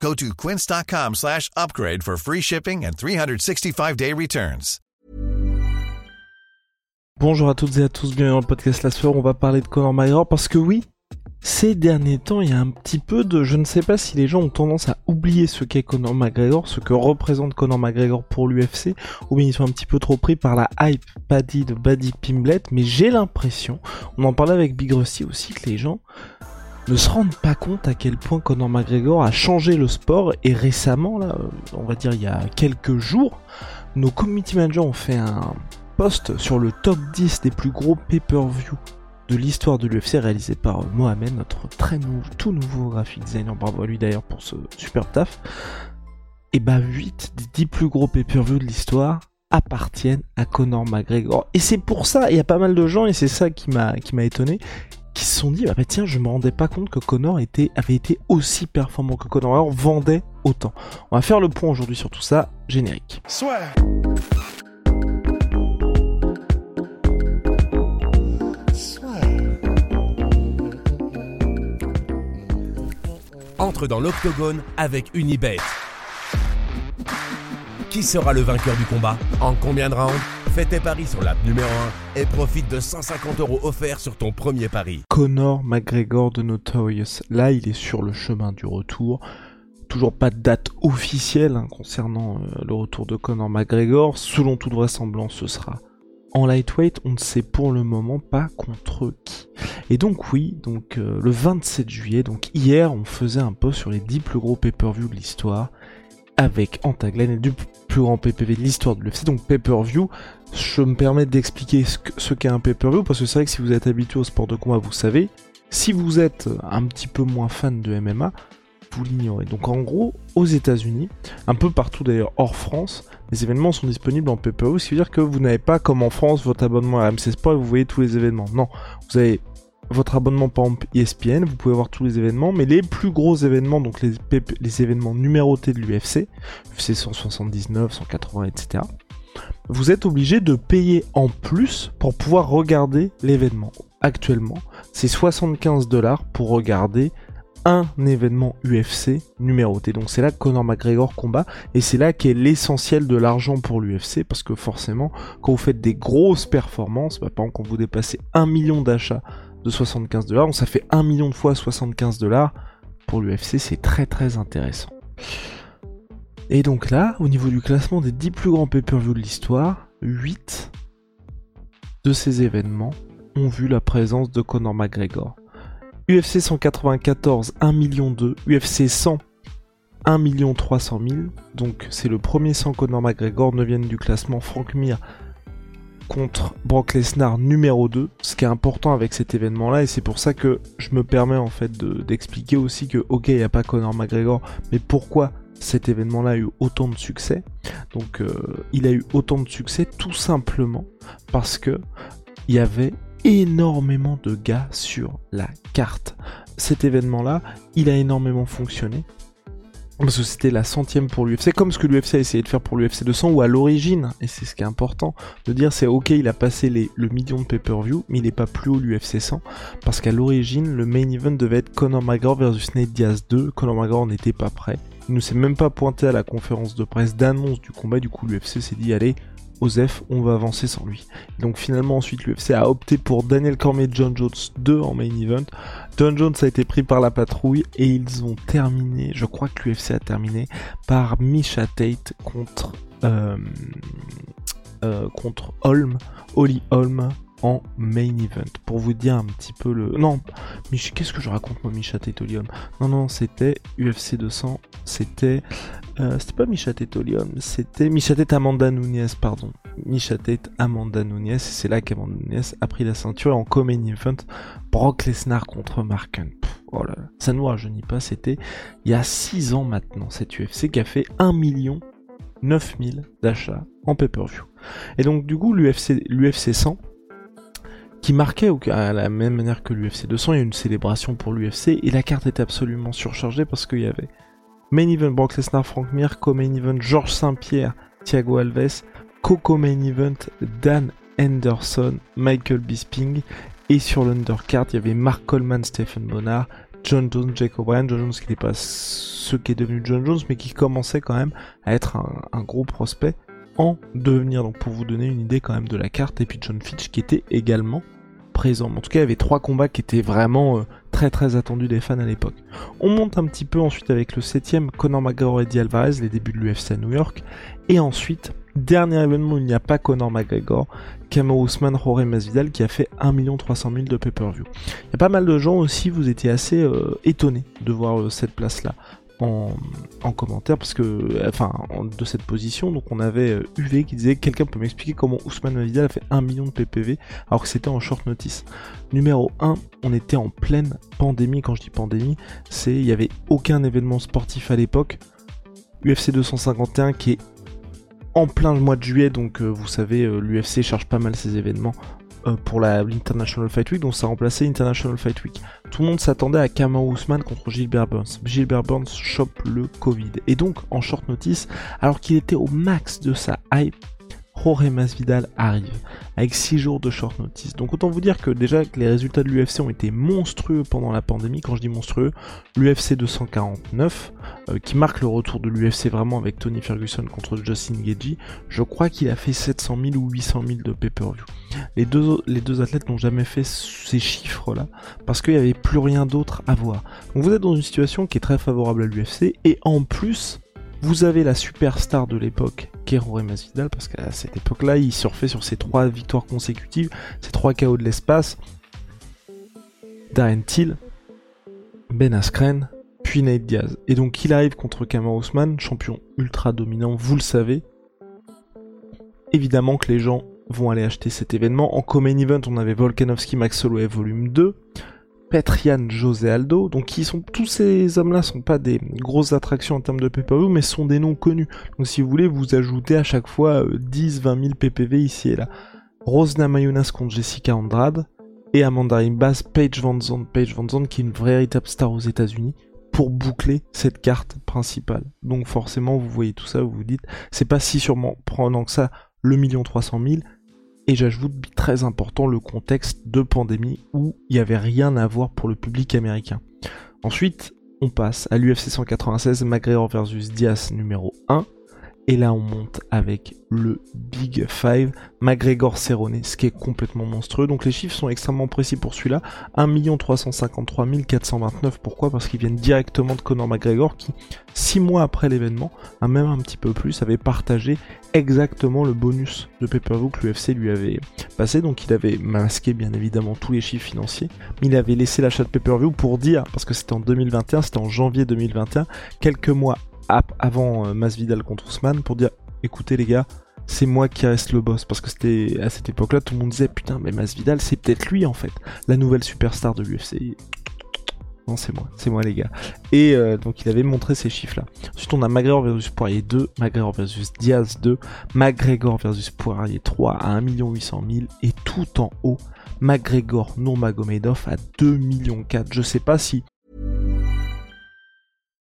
Go to quince.com slash upgrade for free shipping and 365-day returns. Bonjour à toutes et à tous, bienvenue dans le podcast La Soirée, on va parler de Conor McGregor parce que oui, ces derniers temps, il y a un petit peu de... Je ne sais pas si les gens ont tendance à oublier ce qu'est Conor McGregor, ce que représente Conor McGregor pour l'UFC, ou bien ils sont un petit peu trop pris par la hype Paddy de Buddy Pimblet, mais j'ai l'impression, on en parlait avec Big Rusty aussi, que les gens ne se rendent pas compte à quel point Conor McGregor a changé le sport, et récemment, là, on va dire il y a quelques jours, nos community managers ont fait un post sur le top 10 des plus gros pay-per-view de l'histoire de l'UFC réalisé par Mohamed, notre très tout nouveau graphic designer. Bravo à lui d'ailleurs pour ce super taf. Et bah 8 des 10 plus gros pay-per-view de l'histoire appartiennent à Conor McGregor. Et c'est pour ça, il y a pas mal de gens, et c'est ça qui m'a étonné, qui se sont dit bah, bah, tiens, je me rendais pas compte que Conor était, avait été aussi performant que Conor vendait autant. On va faire le point aujourd'hui sur tout ça, générique. Entre dans l'octogone avec Unibet. Qui sera le vainqueur du combat? En combien de rounds? Fais tes paris sur l'app numéro 1 et profite de 150 euros offerts sur ton premier pari. Conor McGregor de Notorious, là il est sur le chemin du retour. Toujours pas de date officielle hein, concernant euh, le retour de Conor McGregor. Selon toute vraisemblance, ce sera en lightweight, on ne sait pour le moment pas contre qui. Et donc oui, donc euh, le 27 juillet, donc hier, on faisait un post sur les 10 plus gros pay-per-view de l'histoire avec Antaglen et du plus grand PPV de l'histoire de l'UFC. Donc pay-per-view, je me permets d'expliquer ce qu'est un pay-per-view parce que c'est vrai que si vous êtes habitué au sport de combat, vous savez. Si vous êtes un petit peu moins fan de MMA, vous l'ignorez. Donc en gros, aux États-Unis, un peu partout d'ailleurs hors France, les événements sont disponibles en PPO, ce qui veut dire que vous n'avez pas comme en France votre abonnement à MC Sport et vous voyez tous les événements. Non, vous avez votre abonnement par ESPN, vous pouvez voir tous les événements, mais les plus gros événements, donc les, les événements numérotés de l'UFC, UFC 179, 180, etc., vous êtes obligé de payer en plus pour pouvoir regarder l'événement. Actuellement, c'est 75 dollars pour regarder un événement UFC numéroté. Donc c'est là que Conor McGregor combat et c'est là qu'est l'essentiel de l'argent pour l'UFC parce que forcément quand vous faites des grosses performances, bah, par exemple quand vous dépassez un million d'achats de 75 dollars, donc ça fait un million de fois 75 dollars pour l'UFC, c'est très très intéressant. Et donc là, au niveau du classement des 10 plus grands pay-per-view de l'histoire, 8 de ces événements ont vu la présence de Conor McGregor. UFC 194, 1 million 2. UFC 100, 1 million 300 000. Donc c'est le premier sans Conor McGregor, 9 du classement. Frank Mir contre Brock Lesnar numéro 2. Ce qui est important avec cet événement là et c'est pour ça que je me permets en fait d'expliquer aussi que ok il n'y a pas Conor McGregor mais pourquoi cet événement là a eu autant de succès? Donc euh, il a eu autant de succès tout simplement parce que il y avait énormément de gars sur la carte. Cet événement-là, il a énormément fonctionné. Parce que c'était la centième pour l'UFC, comme ce que l'UFC a essayé de faire pour l'UFC 200, ou à l'origine, et c'est ce qui est important, de dire c'est ok, il a passé le million de pay-per-view, mais il n'est pas plus haut l'UFC 100, parce qu'à l'origine, le main event devait être Conor McGregor versus Nate Diaz 2, Conor McGregor n'était pas prêt, il ne s'est même pas pointé à la conférence de presse d'annonce du combat, du coup l'UFC s'est dit allez, Osef, on va avancer sans lui. Donc finalement ensuite l'UFC a opté pour Daniel Cormier John Jones 2 en main event. John Jones a été pris par la patrouille et ils ont terminé, je crois que l'UFC a terminé par Misha Tate contre euh, euh, contre Holm, Holly Holm en main event. Pour vous dire un petit peu le... Non, qu'est-ce que je raconte moi, Holly Holm Non, non, c'était UFC 200, c'était euh, c'était pas Misha Tolium, c'était Misha Amanda Nunez, pardon. Misha Amanda Nunez, et c'est là qu'Amanda Nunez a pris la ceinture en common event Brock Lesnar contre Mark Hunt. oh là ça nous rajeunit pas, c'était il y a 6 ans maintenant, cette UFC qui a fait 1 million 9000 d'achats en pay-per-view. Et donc du coup l'UFC 100 qui marquait à la même manière que l'UFC 200, il y a une célébration pour l'UFC et la carte était absolument surchargée parce qu'il y avait Main Event Brock Lesnar, Frank Mir, Co-Main Event Georges Saint-Pierre, Thiago Alves, Coco Main Event Dan Henderson, Michael Bisping et sur l'undercard il y avait Mark Coleman, Stephen Bonnard, John Jones, Jake O'Brien, John Jones qui n'est pas ce qui est devenu John Jones mais qui commençait quand même à être un, gros prospect en devenir donc pour vous donner une idée quand même de la carte et puis John Fitch qui était également présent. En tout cas, il y avait trois combats qui étaient vraiment euh, très très attendus des fans à l'époque. On monte un petit peu ensuite avec le septième, Conor McGregor et Eddie Alvarez, les débuts de l'UFC à New York. Et ensuite, dernier événement où il n'y a pas Conor McGregor, Kamo Ousmane, Jorge Masvidal qui a fait 1 300 000 de pay-per-view. Il y a pas mal de gens aussi, vous étiez assez euh, étonnés de voir euh, cette place-là en, commentaire parce que enfin de cette position donc on avait UV euh, qui disait quelqu'un peut m'expliquer comment Ousmane Vidal a fait 1 million de PPV alors que c'était en short notice. Numéro 1 on était en pleine pandémie. Quand je dis pandémie c'est il y avait aucun événement sportif à l'époque. UFC 251 qui est en plein mois de juillet donc euh, vous savez euh, l'UFC charge pas mal ses événements pour la l'International Fight Week, donc ça remplaçait International Fight Week. Tout le monde s'attendait à Kamau Ousmane contre Gilbert Burns. Gilbert Burns chope le Covid. Et donc, en short notice, alors qu'il était au max de sa hype, Jorge Masvidal arrive avec 6 jours de short notice. Donc autant vous dire que déjà les résultats de l'UFC ont été monstrueux pendant la pandémie. Quand je dis monstrueux, l'UFC 249, euh, qui marque le retour de l'UFC vraiment avec Tony Ferguson contre Justin Gagey, je crois qu'il a fait 700 000 ou 800 000 de pay-per-view. Les deux, les deux athlètes n'ont jamais fait ces chiffres-là parce qu'il n'y avait plus rien d'autre à voir. Donc vous êtes dans une situation qui est très favorable à l'UFC et en plus vous avez la superstar de l'époque, Kero Masvidal, parce qu'à cette époque-là, il surfait sur ses trois victoires consécutives, ses trois KO de l'espace. Darren Till, Ben Askren, puis Nate Diaz. Et donc il arrive contre Kamar Ousmane, champion ultra dominant, vous le savez. Évidemment que les gens vont aller acheter cet événement. En Common Event, on avait Volkanovski Max Holloway volume 2. Petrian, José Aldo. Donc qui sont tous ces hommes-là sont pas des grosses attractions en termes de pay-per-view, mais sont des noms connus. Donc si vous voulez, vous ajoutez à chaque fois 10, 20 000 PPV ici et là. Rosna Mayunas contre Jessica Andrade et Amanda Imbas, Paige Van Zandt, Paige Van Zandt qui est une véritable star aux États-Unis pour boucler cette carte principale. Donc forcément, vous voyez tout ça, vous vous dites, c'est pas si sûrement prenant que ça le million 300 000, et j'ajoute très important le contexte de pandémie où il n'y avait rien à voir pour le public américain. Ensuite, on passe à l'UFC 196 McGregor versus Diaz numéro 1. Et là, on monte avec le Big Five, McGregor Cerrone, ce qui est complètement monstrueux. Donc les chiffres sont extrêmement précis pour celui-là. 1 353 429. Pourquoi? Parce qu'ils viennent directement de Conor McGregor qui, 6 mois après l'événement, a même un petit peu plus, avait partagé exactement le bonus de pay-per-view que l'UFC lui avait passé. Donc il avait masqué bien évidemment tous les chiffres financiers. Mais il avait laissé l'achat de pay-per-view pour dire, parce que c'était en 2021, c'était en janvier 2021, quelques mois avant euh, Masvidal contre Ousmane pour dire écoutez les gars, c'est moi qui reste le boss parce que c'était à cette époque-là tout le monde disait putain mais Masvidal c'est peut-être lui en fait la nouvelle superstar de l'UFC. Non c'est moi, c'est moi les gars. Et euh, donc il avait montré ces chiffres là. Ensuite on a McGregor versus Poirier 2, McGregor versus Diaz 2, McGregor versus Poirier 3 à 1 800 000 et tout en haut McGregor Nurmagomedov à 2 millions 4. Je sais pas si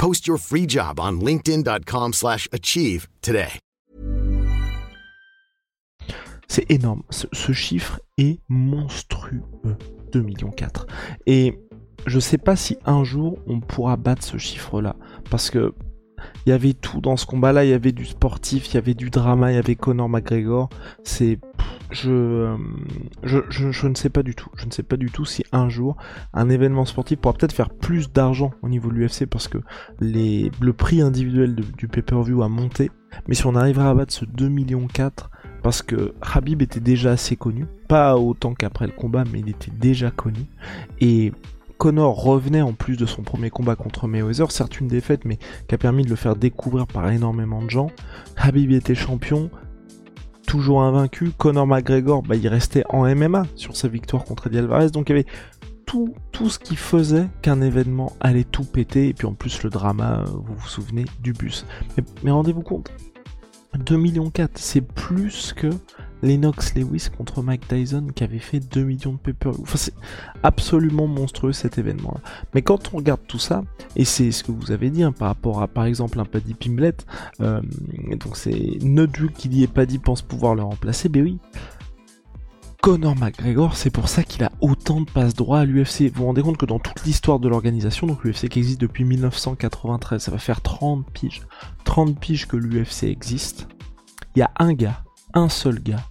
Post your free job on linkedin.com/achieve today. C'est énorme. Ce, chiffre est monstrueux. 2 millions 4. Et je sais pas si un jour on pourra battre ce chiffre-là parce que il y avait tout dans ce combat-là, il y avait du sportif, il y avait du drama, il y avait Conor McGregor. C'est je, ne sais pas du tout. Si un jour un événement sportif pourra peut-être faire plus d'argent au niveau de l'UFC parce que le prix individuel du pay-per-view a monté. Mais si on arrivera à battre ce 2 millions 4, parce que Habib était déjà assez connu, pas autant qu'après le combat, mais il était déjà connu. Et Connor revenait en plus de son premier combat contre Mayweather, certes une défaite, mais qui a permis de le faire découvrir par énormément de gens. Habib était champion, toujours invaincu. Conor McGregor, bah, il restait en MMA sur sa victoire contre Eddie Alvarez, donc il y avait tout, tout ce qui faisait qu'un événement allait tout péter, et puis en plus le drama, euh, vous vous souvenez, du bus. Mais, rendez-vous compte, 2 millions 4, c'est plus que Lennox Lewis contre Mike Tyson qui avait fait 2 millions de pay Enfin, c'est absolument monstrueux cet événement-là. Mais quand on regarde tout ça, et c'est ce que vous avez dit hein, par rapport à par exemple un Paddy Pimblet, euh, donc c'est Nodul qui dit et Paddy pense pouvoir le remplacer, ben oui, Conor McGregor, c'est pour ça qu'il a autant de passes droits à l'UFC. Vous vous rendez compte que dans toute l'histoire de l'organisation, donc l'UFC qui existe depuis 1993, ça va faire 30 piges. 30 piges que l'UFC existe. Il y a un gars, un seul gars,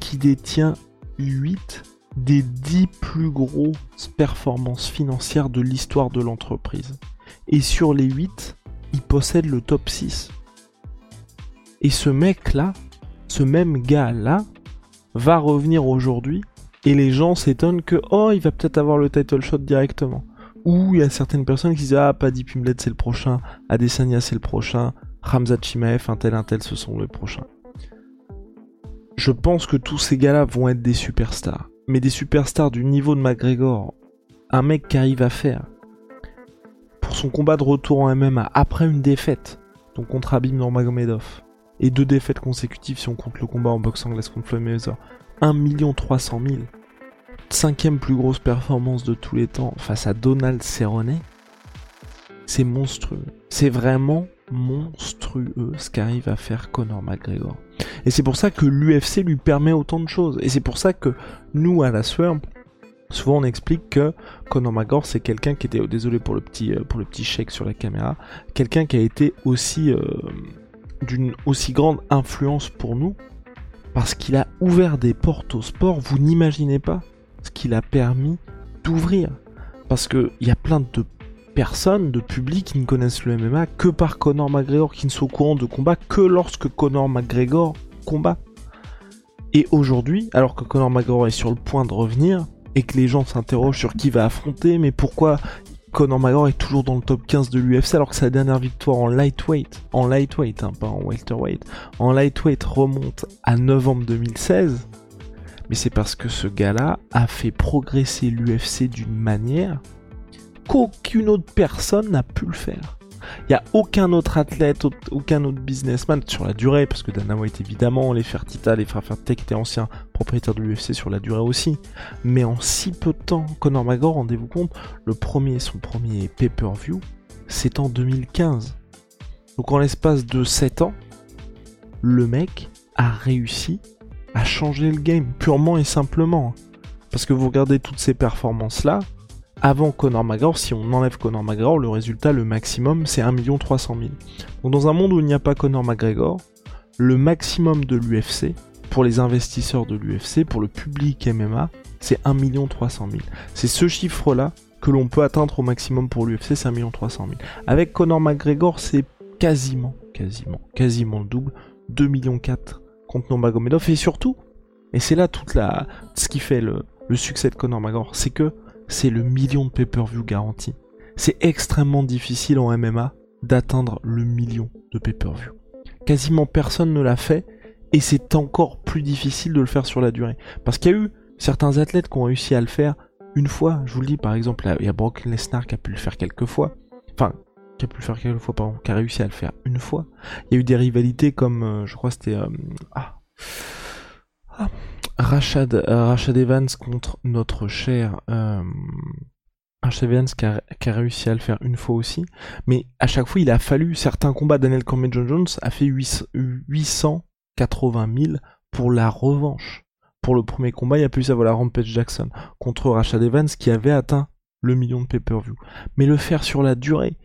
qui détient 8 des 10 plus grosses performances financières de l'histoire de l'entreprise. Et sur les 8, il possède le top 6. Et ce mec-là, ce même gars-là, va revenir aujourd'hui et les gens s'étonnent que oh il va peut-être avoir le title shot directement. Ou il y a certaines personnes qui disent ah Paddy Pimlet c'est le prochain, Adesanya c'est le prochain, Ramzat Chimaev un tel un tel ce sont les prochains. Je pense que tous ces gars-là vont être des superstars, mais des superstars du niveau de McGregor, un mec qui arrive à faire pour son combat de retour en MMA après une défaite, donc contre Abim Nurmagomedov, et deux défaites consécutives si on compte le combat en boxe anglaise contre Floyd Mayweather. 1 300 000. Cinquième plus grosse performance de tous les temps face à Donald Cerrone. C'est monstrueux. C'est vraiment monstrueux ce qu'arrive à faire Conor McGregor. Et c'est pour ça que l'UFC lui permet autant de choses. Et c'est pour ça que nous, à la sueur, souvent on explique que Conor McGregor c'est quelqu'un qui était, désolé pour le petit, euh, pour le petit chèque sur la caméra, quelqu'un qui a été aussi euh, d'une aussi grande influence pour nous parce qu'il a ouvert des portes au sport, vous n'imaginez pas ce qu'il a permis d'ouvrir. Parce qu'il y a plein de personnes, de publics qui ne connaissent le MMA que par Conor McGregor, qui ne sont au courant de combat que lorsque Conor McGregor combat. Et aujourd'hui, alors que Conor McGregor est sur le point de revenir, et que les gens s'interrogent sur qui va affronter, mais pourquoi Conor McGregor est toujours dans le top 15 de l'UFC alors que sa dernière victoire en lightweight, en lightweight, hein, pas en welterweight, en lightweight remonte à novembre 2016. Mais c'est parce que ce gars-là a fait progresser l'UFC d'une manière qu'aucune autre personne n'a pu le faire. Il n'y a aucun autre athlète, aucun autre businessman sur la durée, parce que Dana White évidemment, les Fertita, les frères Fertitta étaient anciens propriétaires de l'UFC sur la durée aussi. Mais en si peu de temps, Conor McGregor, rendez-vous compte, le premier, son premier pay-per-view, c'est en 2015. Donc en l'espace de 7 ans, le mec a réussi à changer le game, purement et simplement. Parce que vous regardez toutes ces performances-là, avant Conor McGregor, si on enlève Conor McGregor, le résultat, le maximum, c'est 1 300 000. Donc dans un monde où il n'y a pas Conor McGregor, le maximum de l'UFC, pour les investisseurs de l'UFC, pour le public MMA, c'est 1 300 000. C'est ce chiffre-là que l'on peut atteindre au maximum pour l'UFC, c'est 1 300 000. Avec Conor McGregor, c'est quasiment, quasiment, quasiment le double, 2 millions 4 contre Nurmagomedov, et surtout, et c'est là toute la, ce qui fait le, le succès de Conor McGregor, c'est que c'est le million de pay-per-view garanti. C'est extrêmement difficile en MMA d'atteindre le million de pay-per-view. Quasiment personne ne l'a fait et c'est encore plus difficile de le faire sur la durée. Parce qu'il y a eu certains athlètes qui ont réussi à le faire une fois. Je vous le dis par exemple, il y a Brock Lesnar qui a pu le faire quelques fois. Enfin, qui a pu le faire quelques fois, pardon, qui a réussi à le faire une fois. Il y a eu des rivalités comme, euh, je crois c'était... Euh, ah, ah Rachad, euh, Rachad Evans contre notre cher euh, Rachad Evans qui a, réussi à le faire une fois aussi. Mais à chaque fois, il a fallu certains combats. Daniel Cormier John Jones a fait 880 000 pour la revanche. Pour le premier combat, il a plus à voilà Rampage Jackson contre Rachad Evans qui avait atteint le million de pay-per-view. Mais le faire sur la durée,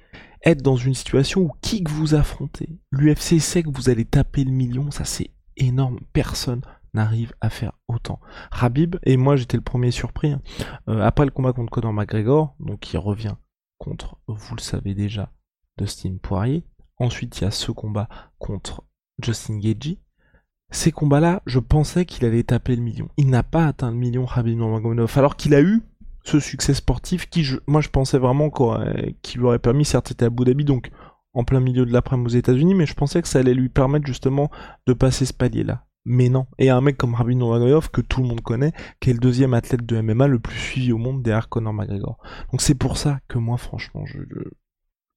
être dans une situation où qui que vous affrontez, l'UFC sait que vous allez taper le million, ça c'est énorme. Personne n'arrive à faire autant. Rabib, et moi j'étais le premier surpris, hein. euh, après le combat contre Conor McGregor, donc il revient contre, vous le savez déjà, Dustin Poirier. Ensuite il y a ce combat contre Justin Gagey. ces combats-là, je pensais qu'il allait taper le million. Il n'a pas atteint le million, Khabib Nurmagomedov, alors qu'il a eu ce succès sportif qui, moi, je pensais vraiment qu'il lui aurait permis, certes, c'était à Abu Dhabi, donc en plein milieu de l'après-midi aux États-Unis, mais je pensais que ça allait lui permettre justement de passer ce palier-là. Mais non. Et un mec comme Rabin Nurmagomedov, que tout le monde connaît, qui est le deuxième athlète de MMA le plus suivi au monde derrière Conor McGregor. Donc c'est pour ça que moi, franchement, je,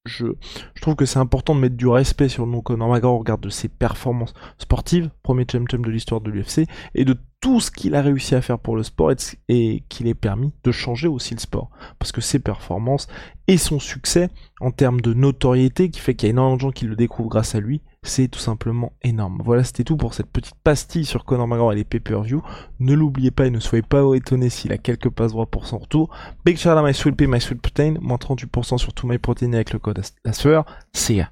je, je trouve que c'est important de mettre du respect sur le nom Conor McGregor au regard de ses performances sportives, premier champion de l'histoire de l'UFC, et de tout ce qu'il a réussi à faire pour le sport et, qu'il ait permis de changer aussi le sport. Parce que ses performances et son succès en termes de notoriété qui fait qu'il y a énormément de gens qui le découvrent grâce à lui, c'est tout simplement énorme. Voilà, c'était tout pour cette petite pastille sur Conor McGregor et les pay-per-view. Ne l'oubliez pas et ne soyez pas étonnés s'il a quelques passes droits pour son retour. Big shout out my sweet pea, my sweet protein, moins 38% sur tout my protein avec le code la ya.